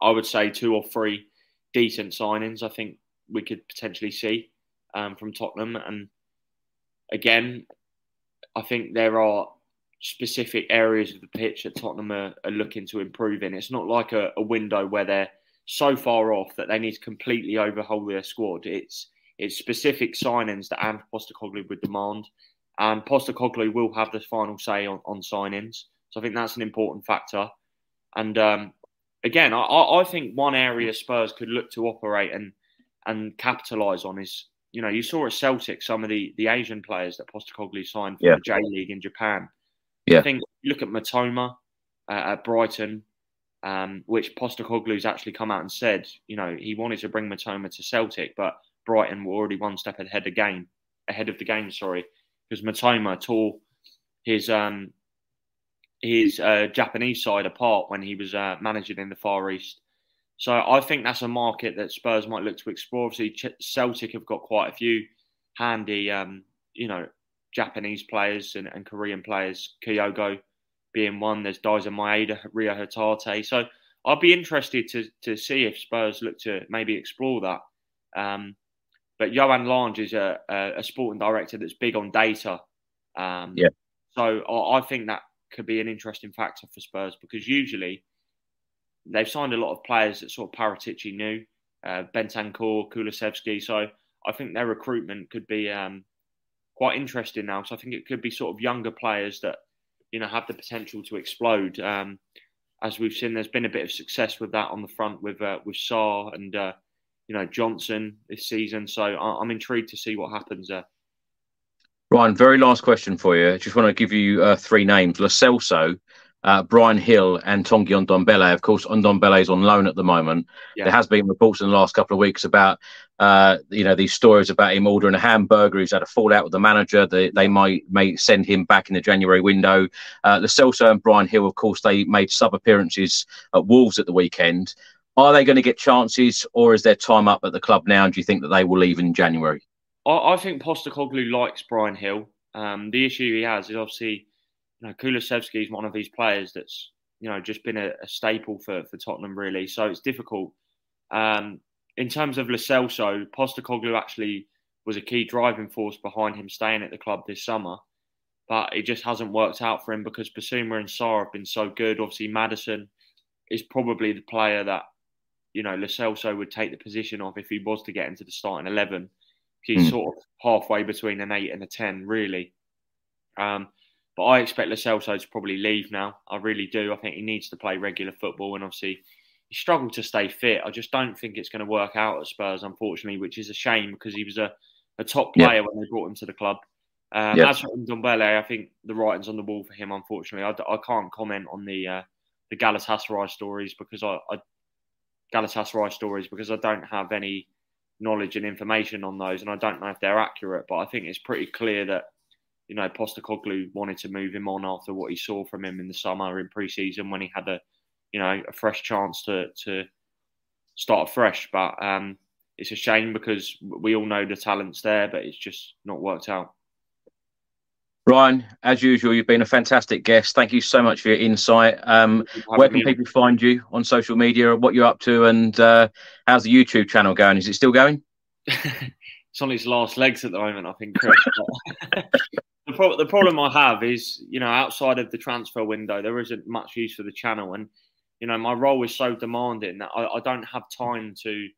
I would say two or three decent signings I think we could potentially see um, from Tottenham. And again, I think there are specific areas of the pitch that Tottenham are, are looking to improve in. It's not like a, a, window where they're so far off that they need to completely overhaul their squad. It's it's specific signings that Ange Postecoglou would demand, and Postecoglou will have the final say on, on signings. So I think that's an important factor. And um, again, I, I think one area Spurs could look to operate and and capitalise on is, you know, you saw at Celtic some of the, the Asian players that Postecoglou signed for yeah. the J League in Japan. Yeah. I think look at Mitoma uh, at Brighton, um, which Postecoglou's actually come out and said, you know, he wanted to bring Mitoma to Celtic, but Brighton were already one step ahead of the game, ahead of the game, sorry, because Mitoma tore his um, his uh, Japanese side apart when he was uh, managing in the Far East. So I think that's a market that Spurs might look to explore. Obviously, Celtic have got quite a few handy, um, you know, Japanese players and, and, Korean players. Kyogo being one. There's Daizen Maeda, Reo Hatate. So I'd be interested to to see if Spurs look to maybe explore that. Um, but Johan Lange is a, a, a, sporting director that's big on data. Um, yeah. So I, I think that could be an interesting factor for Spurs because usually they've signed a lot of players that sort of Paratici knew, uh, Bentancur, Kulusevski. So I think their recruitment could be um, quite interesting now. So I think it could be sort of younger players that you know have the potential to explode. Um, as we've seen, there's been a bit of success with that on the front with uh, with Sarr and uh, you know Johnson this season. So I'm intrigued to see what happens there. Ryan, very last question for you. I just want to give you uh, three names: Lo Celso, uh, Bryan Gil, and Tanguy Ndombele. Of course, Ndombele is on loan at the moment. Yeah. There has been reports in the last couple of weeks about, uh, you know, these stories about him ordering a hamburger. He's had a fallout with the manager. They, they might may send him back in the January window. Uh, and Bryan Gil, of course, they made sub appearances at Wolves at the weekend. Are they going to get chances, or is their time up at the club now? And do you think that they will leave in January? I, I think Postecoglou likes Bryan Gil. Um, the issue he has is obviously, you know, Kulusevski is one of these players that's, you know, just been a, a staple for, for Tottenham, really. So it's difficult. Um, in terms of Lo Postecoglou actually was a key driving force behind him staying at the club this summer. But it just hasn't worked out for him because Bissouma and Sarr have been so good. Obviously, Maddison is probably the player that, you know, Lo Celso would take the position of if he was to get into the starting 11 He's Mm. sort of halfway between an eight and a ten, really. Um, but I expect Lo Celso to probably leave now. I really do. I think he needs to play regular football, and obviously he struggled to stay fit. I just don't think it's going to work out at Spurs, unfortunately, which is a shame because he was a, a top Yeah. player when they brought him to the club. Um, Yeah. As for Ndombele, I think the writing's on the wall for him. Unfortunately, I can't comment on the uh, the Galatasaray stories because I, I Galatasaray stories because I don't have any knowledge and information on those, and I don't know if they're accurate. But I think it's pretty clear that you know Postecoglou wanted to move him on after what he saw from him in the summer in pre-season when he had a you know a fresh chance to to start fresh. But um, it's a shame because we all know the talent's there, but it's just not worked out. Ryan, as usual, you've been a fantastic guest. Thank you so much for your insight. Um, where can people find you on social media? and What you're up to, and uh, how's the YouTube channel going? Is it still going? it's on its last legs at the moment, I think, Chris. the, pro- the problem I have is, you know, outside of the transfer window, there isn't much use for the channel, and you know, my role is so demanding that I, I don't have time to,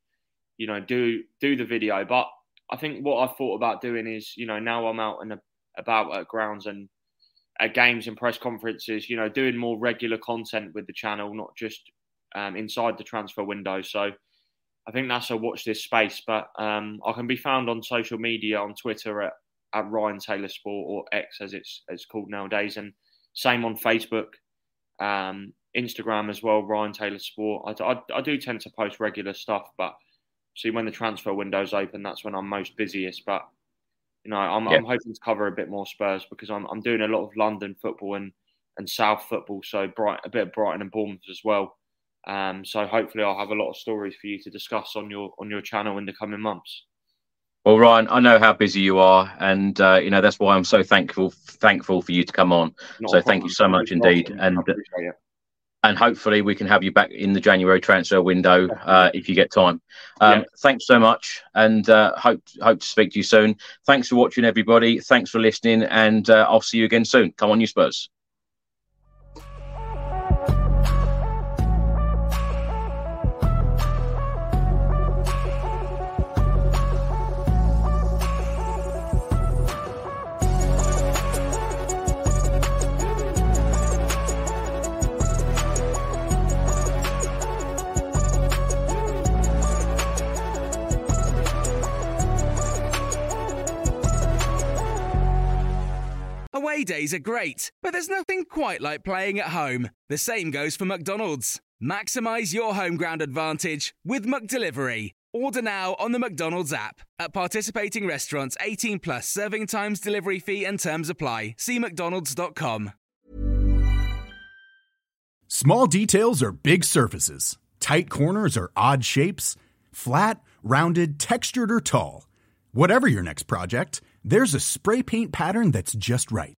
you know, do do the video. But I think what I've thought about doing is, you know, now I'm out and about at grounds and at games and press conferences, you know, doing more regular content with the channel, not just um, inside the transfer window. So I think that's a watch this space. But um, I can be found on social media on Twitter at, at Ryan Taylor Sport or X as it's it's called nowadays, and same on Facebook, um, Instagram as well. Ryan Taylor Sport. I, I, I do tend to post regular stuff, but see when the transfer window's open, that's when I'm most busiest. But you know, I'm, Yeah. I'm hoping to cover a bit more Spurs because I'm I'm doing a lot of London football and and South football, so bright a bit of Brighton and Bournemouth as well. Um, so hopefully I'll have a lot of stories for you to discuss on your on your channel in the coming months. Well, Ryan, I know how busy you are, and uh, you know that's why I'm so thankful thankful for you to come on. Not so thank you so much indeed, and appreciate it. And hopefully we can have you back in the January transfer window uh, if you get time. Um, Yeah. Thanks so much, and uh, hope hope to speak to you soon. Thanks for watching, everybody. Thanks for listening, and uh, I'll see you again soon. Come on, you Spurs. Away days are great, but there's nothing quite like playing at home. The same goes for McDonald's. Maximize your home ground advantage with McDelivery. Order now on the McDonald's app. At participating restaurants, 18 plus serving times, delivery fee, and terms apply. See McDonald's.com. Small details are big surfaces. Tight corners are odd shapes. Flat, rounded, textured, or tall. Whatever your next project, there's a spray paint pattern that's just right.